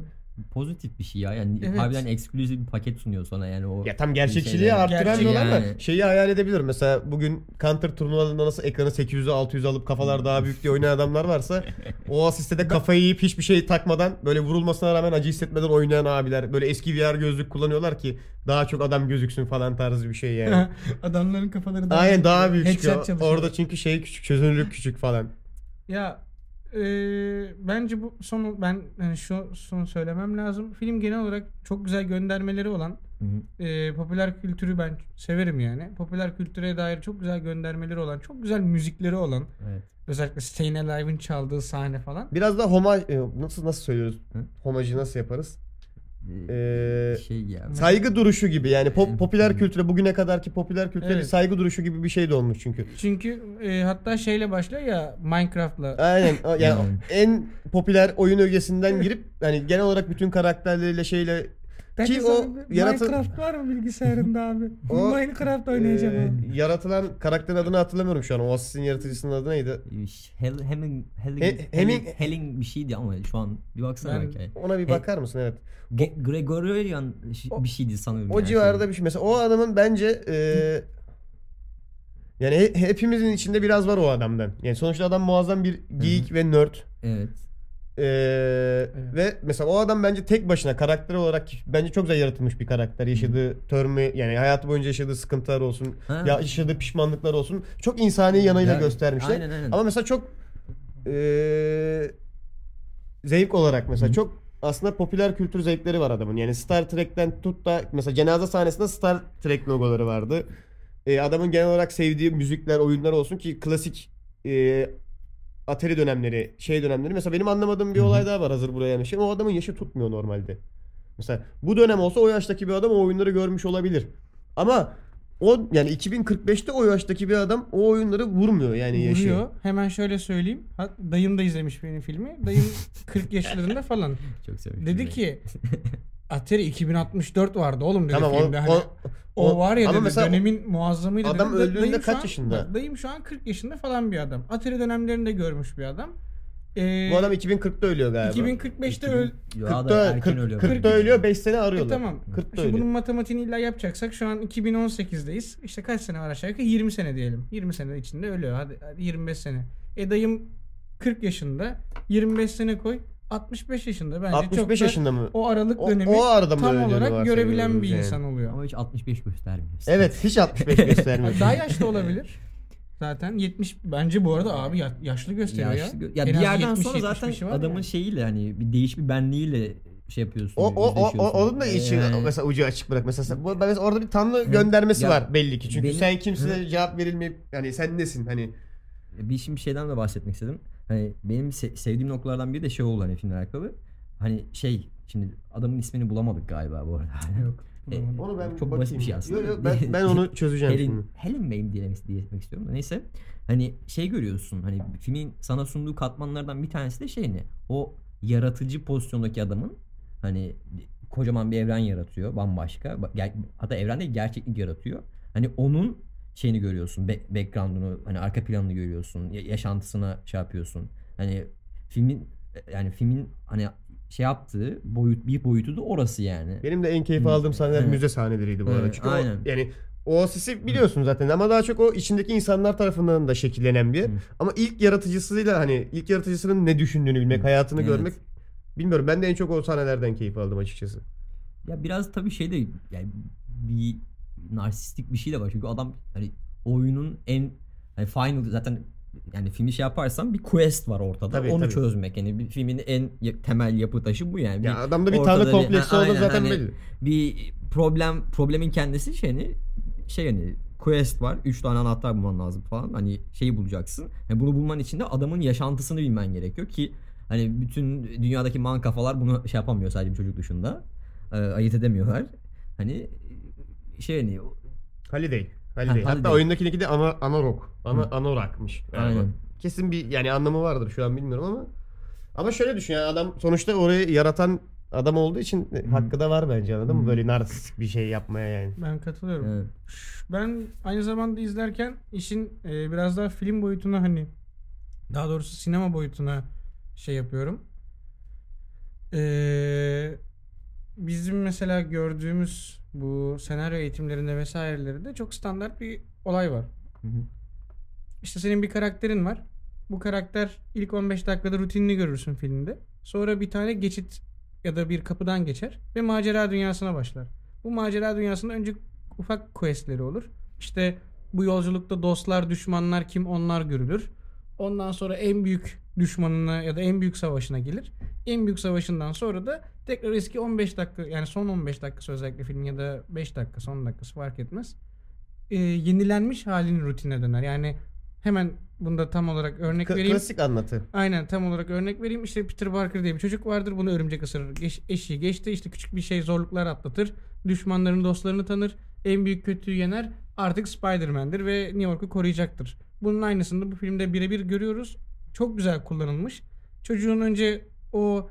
Pozitif bir şey ya. Yani Evet. harbiden ekskluzif bir paket sunuyor sana yani o. Ya tam gerçekçiliği arttıran Gerçek ama yani. şeyi hayal edebiliyorum. Mesela bugün Counter turnuvalarında nasıl ekranı 800'e 600 alıp kafalar daha büyük diye oynayan adamlar varsa o asiste de kafayı yiyip hiçbir şey takmadan böyle vurulmasına rağmen acı hissetmeden oynayan abiler böyle eski VR gözlük kullanıyorlar ki daha çok adam gözüksün falan tarzı bir şey yani. Adamların kafaları daha Aynen daha büyük çıkıyor. Orada çünkü şey küçük çözünürlük küçük falan. Ya e, bence bu sonu ben yani şu sonu söylemem lazım. Film genel olarak çok güzel göndermeleri olan Hı hı. e, popüler kültürü ben severim yani. Popüler kültüre dair çok güzel göndermeleri olan, çok güzel müzikleri olan Evet. özellikle Stayin' Alive'ın çaldığı sahne falan. Biraz da homaj nasıl nasıl söylüyoruz? Hı? Homajı nasıl yaparız? Ee, şey ya. Saygı duruşu gibi yani pop- popüler kültüre bugüne kadarki popüler kültüre Evet. saygı duruşu gibi bir şey de olmuş çünkü. Çünkü e, hatta şeyle başlıyor ya Minecraft'la. Aynen. o- Yani Yani. en popüler oyun ögesinden girip hani genel olarak bütün karakterleriyle şeyle Peki ki o yaratı- Minecraft var mı bilgisayarında abi? O, Minecraft oynayacağım e, abi. yaratılan karakterin adını hatırlamıyorum şu an. O Assassin yaratıcısının adı neydi? Hel, Heming, Helling, He- Helling, Heming- bir şeydi ama şu an bir baksana Ben- belki. Ona bir He- bakar mısın? Evet. Ge- Gregorian O- bir şeydi sanırım. O yani. civarda bir şey. Mesela o adamın bence e, yani he- hepimizin içinde biraz var o adamdan. Yani sonuçta adam muazzam bir geek ve nerd. Evet. Ee, Ve mesela o adam bence tek başına karakter olarak bence çok güzel yaratılmış bir karakter. Yaşadığı törmü yani hayatı boyunca yaşadığı sıkıntılar olsun, Ha. ya yaşadığı pişmanlıklar olsun. Çok insani yanıyla Ya, göstermişler. Aynen aynen. Ama mesela çok ee, zevk olarak mesela Hı. çok aslında popüler kültür zevkleri var adamın. Yani Star Trek'ten tut da mesela cenaze sahnesinde Star Trek logoları vardı. Ee, adamın genel olarak sevdiği müzikler, oyunlar olsun ki klasik ee, Atari dönemleri, şey dönemleri. Mesela benim anlamadığım bir olay daha var hazır buraya. Şey, o adamın yaşı tutmuyor normalde. Mesela bu dönem olsa o yaştaki bir adam o oyunları görmüş olabilir. Ama o yani 2045'te o yaştaki bir adam o oyunları vurmuyor yani yaşı. Vuruyor. Hemen şöyle söyleyeyim. Ha- Dayım da izlemiş benim filmi. Dayım 40 yaşlarında falan. Çok sevmiştim. Dedi ki Atari 2064 vardı oğlum dedi Tamam o, filmde. Hani, o, o, o- var ya dedi mesela dönemin muazzamıydı adam dedi. Da- öldüğünde kaç an- yaşında? dayım şu an 40 yaşında falan bir adam. Atari dönemlerinde görmüş bir adam. Ee, bu adam 2040'ta ölüyor galiba. 2045'te öl... Ya da 40'ta, erken 40, ölüyor. 40'ta ölüyor 5 sene E arıyorlar. tamam. 40'ta Şimdi ölüyor. bunun matematiğini illa yapacaksak şu an 2018'deyiz. İşte kaç sene var aşağı yukarı? 20 sene diyelim. 20 sene içinde ölüyor. Hadi, hadi 25 sene. E dayım 40 yaşında. 25 sene koy. 65 yaşında bence 65 çok da yaşında mı? o aralık O- dönemi o arada mı tam olarak görebilen bir varsayıyoruz insan yani. oluyor. Ama hiç 65 göstermiyor. Evet hiç 65 göstermiyor. Daha yaşlı olabilir. Zaten 70 bence bu arada abi ya- yaşlı gösteriyor Yaşlı ya. gö- ya En bir az yerden 70, sonra zaten 75'i var adamın yani. şeyiyle hani bir değiş bir benliğiyle şey yapıyorsun. O, o, o, o, yüzleşiyorsun. onun da içi Yani- mesela ucu açık bırak. Mesela, sen- bu- mesela orada bir tanrı göndermesi Ya, var belli ki. Çünkü benim- sen kimseye cevap verilmeyip yani sen nesin hani bir şimdi bir şeyden de bahsetmek istedim. Hani benim se- sevdiğim noktalardan biri de şey oldu hani filmle alakalı. Hani şey şimdi adamın ismini bulamadık galiba bu arada. Yok. bulamadım. onu ben Çok bakayım. basit bir şey aslında. Yo, yo, ben, ben onu çözeceğim Helen, şimdi. Helen Bey'im diyemek, diyemek istiyorum da neyse. Hani şey görüyorsun hani filmin sana sunduğu katmanlardan bir tanesi de şey ne? O yaratıcı pozisyondaki adamın hani kocaman bir evren yaratıyor bambaşka. Hatta evren değil gerçeklik yaratıyor. Hani onun şeyini görüyorsun. Back, background'unu hani arka planını görüyorsun. ya- yaşantısına şey yapıyorsun. Hani filmin yani filmin hani şey yaptığı boyut bir boyutu da orası yani. Benim de en keyif aldığım sahneler müze sahneleriydi bu arada. Çünkü o- aynen. yani o sisi biliyorsun zaten ama daha çok o içindeki insanlar tarafından da şekillenen bir yer. Ama ilk yaratıcısıyla hani ilk yaratıcısının ne düşündüğünü bilmek, Hı. hayatını Evet. görmek Bilmiyorum ben de en çok o sahnelerden keyif aldım açıkçası. Ya biraz tabii şey de yani bir narsistik bir şey de var. Çünkü adam hani oyunun en hani final zaten yani filmi şey yaparsan bir quest var ortada. Tabii, Onu tabii. çözmek. Yani bir filmin en temel yapı taşı bu yani. Ya Bir- adamda bir tanrı kompleksi olduğu zaten hani belli. Bir problem problemin kendisi şey hani şey hani quest var. Üç tane anahtar bulman lazım falan. Hani şeyi bulacaksın. Yani bunu bulman için de adamın yaşantısını bilmen gerekiyor ki hani bütün dünyadaki man kafalar bunu şey yapamıyor sadece bir çocuk dışında. Ee, ayırt edemiyorlar. Hani şey hani Holiday. Holiday. Ha, Hatta Holiday. oyundakindeki de ana, anorok. Ana, anorakmış. Aynen. Kesin bir yani anlamı vardır şu an bilmiyorum ama. Ama şöyle düşün yani adam sonuçta orayı yaratan adam olduğu için hakkı da var bence anladın mı? Böyle narsist bir şey yapmaya yani. Ben katılıyorum. evet. Ben aynı zamanda izlerken işin e, biraz daha film boyutuna hani daha doğrusu sinema boyutuna şey yapıyorum. Ee, bizim mesela gördüğümüz bu senaryo eğitimlerinde vesairelerinde çok standart bir olay var. Hı hı. İşte senin bir karakterin var. Bu karakter ilk 15 dakikada rutinini görürsün filmde. Sonra bir tane geçit ya da bir kapıdan geçer ve macera dünyasına başlar. Bu macera dünyasında önce ufak questleri olur. İşte bu yolculukta dostlar, düşmanlar kim onlar görülür. Ondan sonra en büyük düşmanına ya da en büyük savaşına gelir. En büyük savaşından sonra da tekrar eski 15 dakika yani son 15 dakikası özellikle film ya da 5 dakika son dakikası fark etmez. Ee, yenilenmiş halinin rutinine döner. Yani hemen bunda tam olarak örnek K- vereyim. klasik anlatı. Aynen tam olarak örnek vereyim. İşte Peter Parker diye bir çocuk vardır. Bunu örümcek ısırır. Geç, eşiği geçti. İşte küçük bir şey zorluklar atlatır. Düşmanlarını dostlarını tanır. En büyük kötüyü yener. Artık Spider-Man'dir ve New York'u koruyacaktır. Bunun aynısını bu filmde birebir görüyoruz. Çok güzel kullanılmış. Çocuğun önce o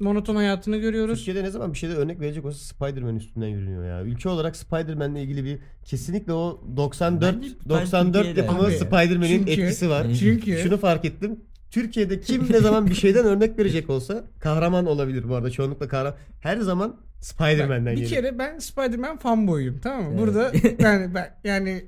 monoton hayatını görüyoruz. Türkiye'de ne zaman bir şeyde örnek verecek olsa Spider-Man üstünden yürünüyor ya. Ülke olarak Spider-Man'le ilgili bir kesinlikle o 94 Bence 94 Türkiye'de. yapımı Spider-Man'in etkisi var. Çünkü Şunu fark ettim. Türkiye'de kim ne zaman bir şeyden örnek verecek olsa kahraman olabilir bu arada. Çoğunlukla kahraman. Her zaman Spider-Man'den bir gelir. kere ben Spider-Man fanboyuyum tamam mı? Evet. Burada yani ben yani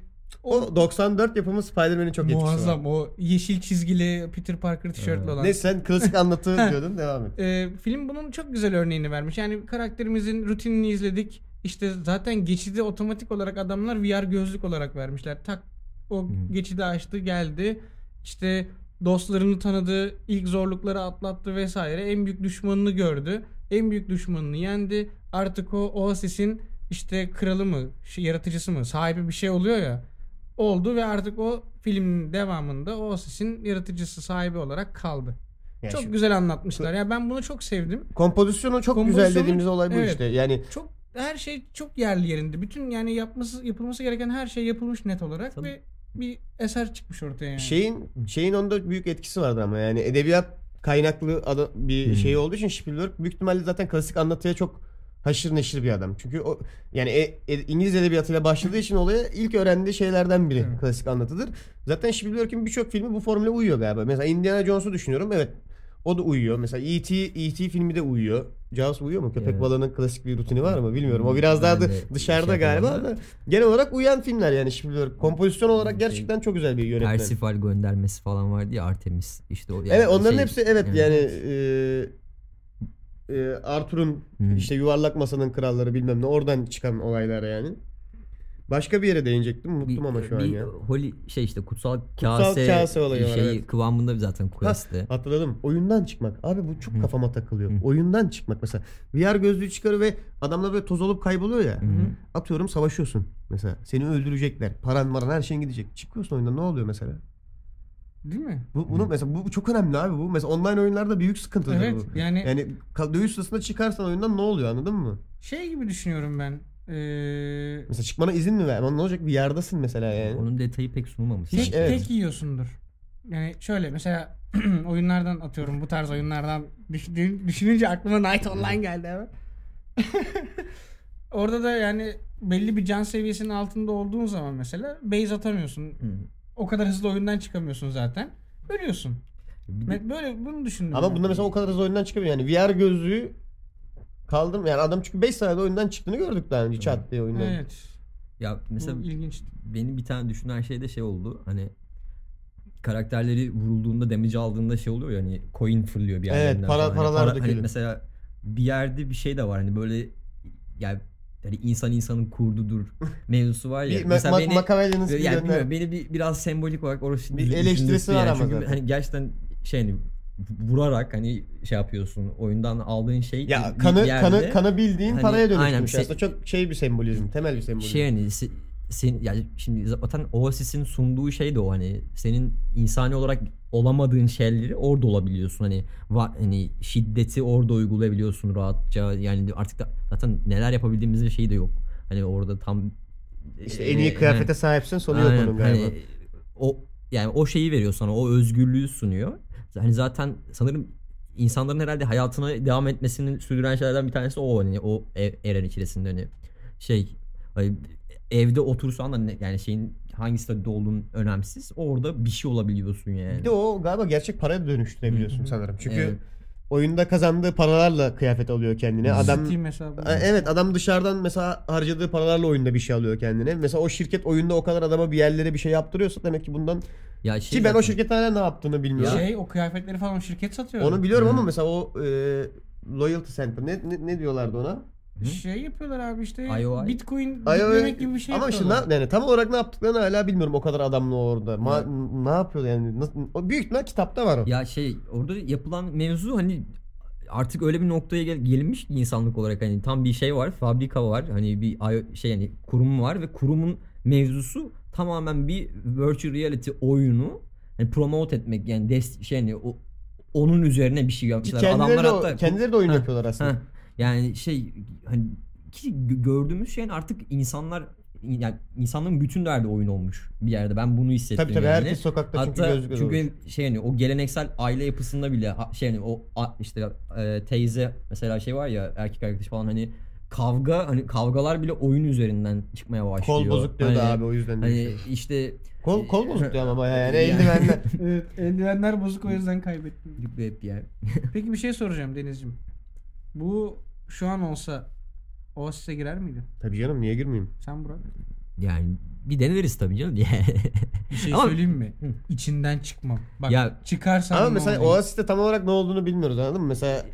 O 94 yapımı Spider-Man'in çok etkisi var. muazzam o yeşil çizgili Peter Parker tişörtlü olan. Ne sen klasik anlatı diyordun devam et. Ee, film bunun çok güzel örneğini vermiş. Yani karakterimizin rutinini izledik. İşte zaten geçidi otomatik olarak adamlar VR gözlük olarak vermişler. Tak o geçidi açtı geldi. İşte dostlarını tanıdı, ilk zorlukları atlattı vesaire. En büyük düşmanını gördü. En büyük düşmanını yendi. Artık o Oasis'in işte kralı mı, şey, yaratıcısı mı, sahibi bir şey oluyor ya. Oldu ve artık o filmin devamında Oasis'in yaratıcısı sahibi olarak kaldı. Yani çok şu- güzel anlatmışlar. Ya ben bunu çok sevdim. Kompozisyonu çok güzel Kompozisyonu- dediğimiz olay bu evet. işte. Yani Çok her şey çok yerli yerinde. Bütün yani yapması yapılması gereken her şey yapılmış net olarak Tabii. ve bir eser çıkmış ortaya yani. şeyin şeyin onda büyük etkisi vardı ama yani edebiyat kaynaklı bir Hmm. şey olduğu için Spielberg büyük ihtimalle zaten klasik anlatıya çok haşır neşir bir adam. Çünkü o yani e- e- İngiliz edebiyatıyla başladığı için olaya ilk öğrendiği şeylerden biri Evet. klasik anlatıdır. Zaten Spielberg'in birçok filmi bu formüle uyuyor galiba. Mesela Indiana Jones'u düşünüyorum. Evet. O da uyuyor. Mesela E.T. E.T. filmi de uyuyor. Jaws uyuyor mu? Köpek Evet. balığının klasik bir rutini var mı? Bilmiyorum. O biraz daha da dışarıda şey galiba da. Genel olarak uyan filmler yani Spielberg. Kompozisyon olarak Şey- gerçekten çok güzel bir yönetmen. Persifal göndermesi falan vardı ya Artemis. İşte o yani Evet onların şey- hepsi evet yani e, e, Arthur'un Hı. işte yuvarlak masanın kralları bilmem ne oradan çıkan olaylar yani. Başka bir yere değinecektim unuttum ama şu an bir ya. Holy şey işte kutsal kase, kase olayı var, şey evet. kıvamında zaten quest'te. Hatırladım. Oyundan çıkmak. Abi bu çok Hı. kafama takılıyor. Hı. Oyundan çıkmak mesela. VR gözlüğü çıkarıyor ve adamlar böyle toz olup kayboluyor ya. Hı. Atıyorum savaşıyorsun mesela. Seni öldürecekler. Paran maran her şeyin gidecek. Çıkıyorsun oyundan ne oluyor mesela? Değil mi? Bu, bunu mesela bu, bu çok önemli abi bu. Mesela online oyunlarda büyük sıkıntıdır Evet bu. yani, Yani dövüş sırasında çıkarsan oyundan ne oluyor anladın mı? şey gibi düşünüyorum ben. Ee, Mesela çıkmana izin mi ver? Ama ne olacak bir yerdasın mesela yani. Onun detayı pek sunulmamış. tek, Hiç- evet. tek yiyorsundur. Yani şöyle mesela oyunlardan atıyorum bu tarz oyunlardan düşününce aklıma Night Online geldi hemen. Orada da yani belli bir can seviyesinin altında olduğun zaman mesela base atamıyorsun. O kadar hızlı oyundan çıkamıyorsun zaten. Ölüyorsun. Böyle bunu düşündüm. Ama ben. bunda mesela o kadar hızlı oyundan çıkamıyor. Yani VR gözlüğü kaldım. Yani adam çünkü 5 saniyede oyundan çıktığını gördük daha önce çat diye oyundan. Evet. ya mesela bu ilginç. benim bir tane düşünen şey de şey oldu. Hani karakterleri vurulduğunda damage aldığında şey oluyor ya hani coin fırlıyor bir Evet, yerlerinden para- falan. Hani paralar para- hani dökülüyor. mesela bir yerde bir şey de var hani böyle yani hani insan insanın kurdudur mevzusu var ya. Bir mesela Ma- beni Machiavelli'nin bir yani bilmiyorum, beni bir, biraz sembolik olarak orası Bir eleştirisi var yani. ama Çünkü zaten. hani gerçekten şey hani vurarak hani şey yapıyorsun oyundan aldığın şey Ya bir kanı yerde- kanı kanı bildiğin hani paraya aynen, dönüşmüş se- aslında. Çok şey bir sembolizm, temel bir sembolizm. şey hani sen yani şimdi zaten Oasis'in sunduğu şey de o hani senin insani olarak olamadığın şeyleri orada olabiliyorsun hani va- hani şiddeti orada uygulayabiliyorsun rahatça yani artık da zaten neler yapabildiğimizin şeyi de yok hani orada tam İşte en iyi e, kıyafete hani- sahipsin sonu yok Aynen, onun galiba. Hani o yani o şeyi veriyor sana, o özgürlüğü sunuyor. Hani zaten sanırım insanların herhalde hayatına devam etmesinin sürdüren şeylerden bir tanesi o hani o ev, eren içerisinde hani şey evde otursan da ne- yani şeyin hangi statüde olduğun önemsiz. Orada bir şey olabiliyorsun yani. Bir de o galiba gerçek paraya dönüştürebiliyorsun sanırım. Çünkü Evet. oyunda kazandığı paralarla kıyafet alıyor kendine. Adam Steam hesabı. A- Evet adam dışarıdan mesela harcadığı paralarla oyunda bir şey alıyor kendine. Mesela o şirket oyunda o kadar adama bir yerlere bir şey yaptırıyorsa demek ki bundan ya şey ki ben o zaten- şirket hala ne yaptığını bilmiyorum. Şey o kıyafetleri falan şirket satıyor. Onu biliyorum ama mesela o e, loyalty center ne, ne ne diyorlardı ona? Şey yapıyorlar abi işte IOI. Bitcoin yüklemek gibi bir şey ama işte yapıyorlar. ne, yani tam olarak ne yaptıklarını hala bilmiyorum o kadar adamla orada. Ma- ne yapıyor yani? Nasıl, o büyük ihtimal kitapta var o. Ya şey orada yapılan mevzu hani artık öyle bir noktaya gel- gelinmiş ki insanlık olarak hani tam bir şey var, fabrika var, hani bir şey yani kurum var ve kurumun mevzusu tamamen bir virtual reality oyunu hani promote etmek yani des şey yani o onun üzerine bir şey Ki yapmışlar. kendileri, Adamlar de, hatta kendileri de oyun Ha, yapıyorlar aslında. Heh, yani şey hani ki gö- gördüğümüz şey artık insanlar yani insanların bütün derdi oyun olmuş bir yerde. Ben bunu hissettim Tabii tabii yani. herkes sokakta çünkü Hatta gözlükle çünkü dolaşıyor. şey hani o geleneksel aile yapısında bile şey hani o işte e, teyze mesela şey var ya erkek arkadaş falan hani kavga hani kavgalar bile oyun üzerinden çıkmaya başlıyor. Kol bozuk diyordu Hani- abi o yüzden. Hani demiştim. işte Kol, kol bozuk diyor ama yani Yani- eldivenler. Evet, eldivenler bozuk o yüzden kaybettim. hep yani. Peki bir şey soracağım Deniz'ciğim. Bu şu an olsa Oasis'e girer miydin? Tabii canım niye girmeyeyim? Sen Burak. Yani bir deneriz tabii canım. Bir şey Ama- söyleyeyim mi? İçinden çıkmam. Bak Ya- çıkarsan Ama ne mesela oluyor? Oasis'te tam olarak ne olduğunu bilmiyoruz anladın mı? Mesela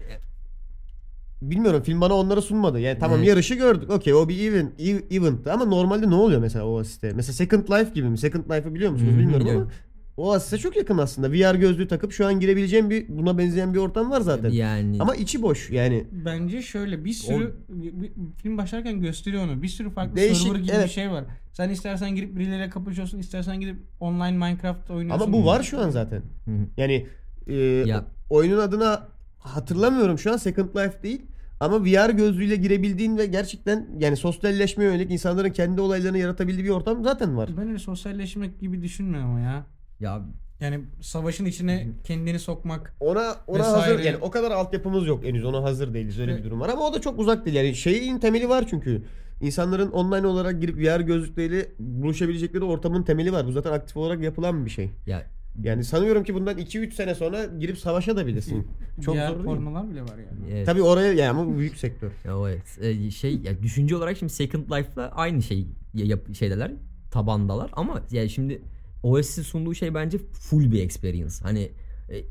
bilmiyorum film bana onları sunmadı. Yani tamam Evet. yarışı gördük. Okey o bir event, ev- eventti ama normalde ne oluyor mesela Oasis'te? Mesela Second Life gibi mi? Second Life'ı biliyor musunuz Hı hı, bilmiyorum biliyorum. Ama Oasis'e çok yakın aslında. VR gözlüğü takıp şu an girebileceğim bir buna benzeyen bir ortam var zaten. yani Ama içi boş yani. Bence şöyle bir sürü bir- film başlarken gösteriyor onu. Bir sürü farklı Değişik, server gibi evet. bir şey var. Sen istersen girip birileriyle kapışıyorsun, istersen gidip online Minecraft oynuyorsun. Ama bu var şu an zaten. Hı hı. Yani e, Ya- oyunun adına hatırlamıyorum şu an Second Life değil. Ama VR gözlüğüyle girebildiğin ve gerçekten yani sosyalleşmeye yönelik insanların kendi olaylarını yaratabildiği bir ortam zaten var. Ben öyle sosyalleşmek gibi düşünmüyorum ama ya. Ya Yani savaşın içine kendini sokmak. Ona ona Vesaire. hazır yani o kadar altyapımız yok henüz ona hazır değiliz öyle Evet. bir durum var ama o da çok uzak değil yani şeyin temeli var çünkü insanların online olarak girip VR gözlükleriyle buluşabilecekleri ortamın temeli var bu zaten aktif olarak yapılan bir şey ya yani sanıyorum ki bundan 2-3 sene sonra girip savaşa da bilirsin çok diğer zor değil pornolar bile var yani. evet. tabii oraya yani ama bu büyük sektör evet. Ee, şey ya düşünce olarak şimdi Second Life'la aynı şey ya- yap şeydeler, tabandalar ama yani şimdi OS'in sunduğu şey bence full bir experience. Hani e,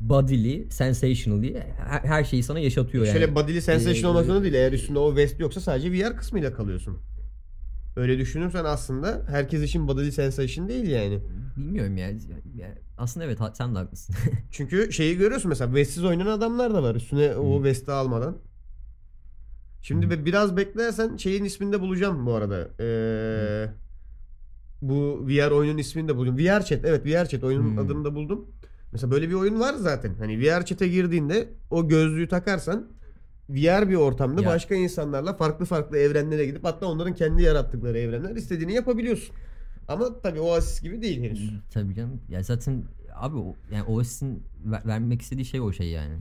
body'li, sensationally her, her şeyi sana yaşatıyor yani. Şöyle body'li sensation Ee, olmasına değil eğer üstünde o vest yoksa sadece VR kısmıyla kalıyorsun. Öyle düşünürsen aslında herkes için body'li sensation değil yani. Bilmiyorum ya. ya aslında evet sen de haklısın. Çünkü şeyi görüyorsun mesela vestsiz oynayan adamlar da var üstüne o vesti almadan. Şimdi be- biraz beklersen şeyin ismini de bulacağım bu arada. Ee, bu VR oyunun ismini de buldum. VR Chat evet VR Chat oyunun Hmm. adını da buldum. Mesela böyle bir oyun var zaten. Hani VR Chat'e girdiğinde o gözlüğü takarsan VR bir ortamda Ya. başka insanlarla farklı farklı evrenlere gidip hatta onların kendi yarattıkları evrenler istediğini yapabiliyorsun. Ama tabii Oasis gibi değil henüz. Tabii canım. Ya zaten abi o, yani OS'in ver- vermek istediği şey o şey yani.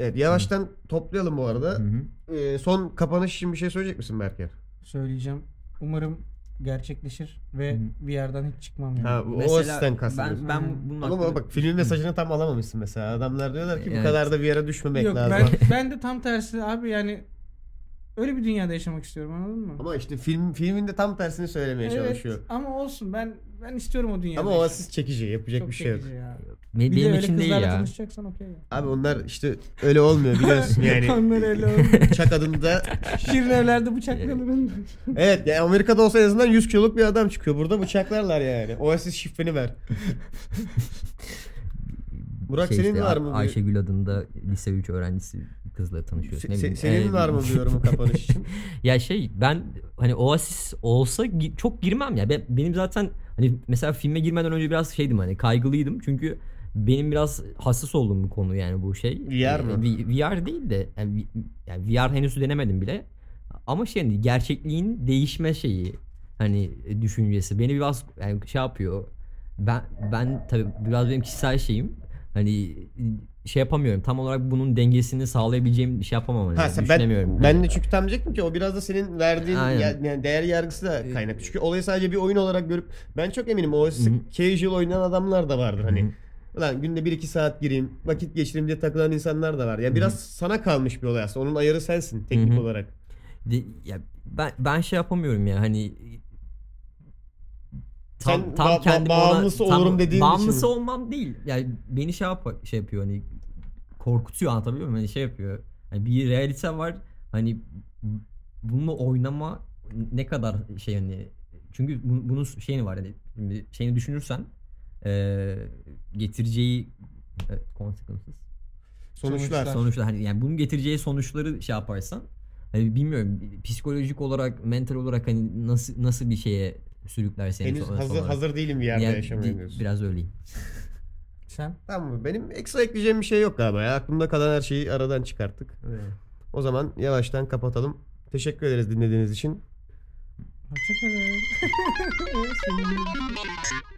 Evet yavaştan toplayalım bu arada. Hı hı. Ee, son kapanış için bir şey söyleyecek misin Berker? Söyleyeceğim. Umarım gerçekleşir ve Hı. bir yerden hiç çıkmam yani. Ha, bu Mesela Oasis'ten kastediyorsun. Ben, ben bunun Ama hakkında- bak filmin mesajını tam alamamışsın mesela. Adamlar diyorlar ki bu Evet. kadar da bir yere düşmemek Yok lazım. ben, ben de tam tersi abi yani öyle bir dünyada yaşamak istiyorum anladın mı? Ama işte film filminde tam tersini söylemeye evet çalışıyor. ama olsun ben ben istiyorum o dünyada. Ama o asist çekici. Yapacak Çok bir şey yok. ya. Be- Bir de benim öyle için değil kızlarla ya. tanışacaksan okey ya. Abi onlar işte öyle olmuyor biliyorsun yani. Onlar öyle olmuyor. Bıçak adında Şirin evlerde bıçaklanır. Evet yani Amerika'da olsa en azından 100 kiloluk bir adam çıkıyor. Burada bıçaklarlar yani. O asist şifreni ver. Burak Şey senin işte, var mı? bir- Ayşegül adında lise 3 öğrencisi kızla tanışıyorsun. Ne se- bileyim, senin ee, var mı bir yorumu kapanış için? Ya şey ben hani Oasis olsa gi- çok girmem ya. Ben, benim zaten hani mesela filme girmeden önce biraz şeydim hani kaygılıydım. Çünkü benim biraz hassas olduğum bir konu yani bu şey. VR mı? Ee, V- VR değil de yani, yani VR henüz denemedim bile. Ama şey hani gerçekliğin değişme şeyi hani düşüncesi beni biraz yani şey yapıyor. Ben ben tabii biraz benim kişisel şeyim. Hani şey yapamıyorum. Tam olarak bunun dengesini sağlayabileceğim bir şey yapamam. Hani, Ha, sen, düşünemiyorum. ben, ben de çünkü tam diyecektim ki o biraz da senin verdiğin ya- yani değer yargısı da kaynaklı. Çünkü olayı sadece bir oyun olarak görüp ben çok eminim o casual oynayan adamlar da vardır hani. Ulan günde 1-2 saat gireyim, vakit geçireyim diye takılan insanlar da var. Yani biraz sana kalmış bir olay aslında. Onun ayarı sensin teknik Hı hı. olarak. De- ya ben ben şey yapamıyorum ya hani Sen ba- ba- kendimi bağımlısı olurum dediğin için bağımlısı mi? olmam değil. Yani beni şey yap şey yapıyor hani korkutuyor anlatabiliyor muyum? Hani şey yapıyor. Hani bir realite var. Hani bununla oynama ne kadar şey hani çünkü bu- bunun şeyini var hani şimdi şeyini düşünürsen eee getireceği e, consequences Sonuçlar. sonuçta hani yani bunun getireceği sonuçları şey yaparsan hani bilmiyorum psikolojik olarak mental olarak hani nasıl nasıl bir şeye sürükler seni Henüz sonra- hazır sonra. hazır değilim bir yerde Yani yaşamaya diyorsun. biraz öyleyim. Sen? Tamam mı? Benim ekstra ekleyeceğim bir şey yok galiba ya. Aklımda kalan her şeyi aradan çıkarttık. O zaman yavaştan kapatalım. Teşekkür ederiz dinlediğiniz için. Hoşçakalın.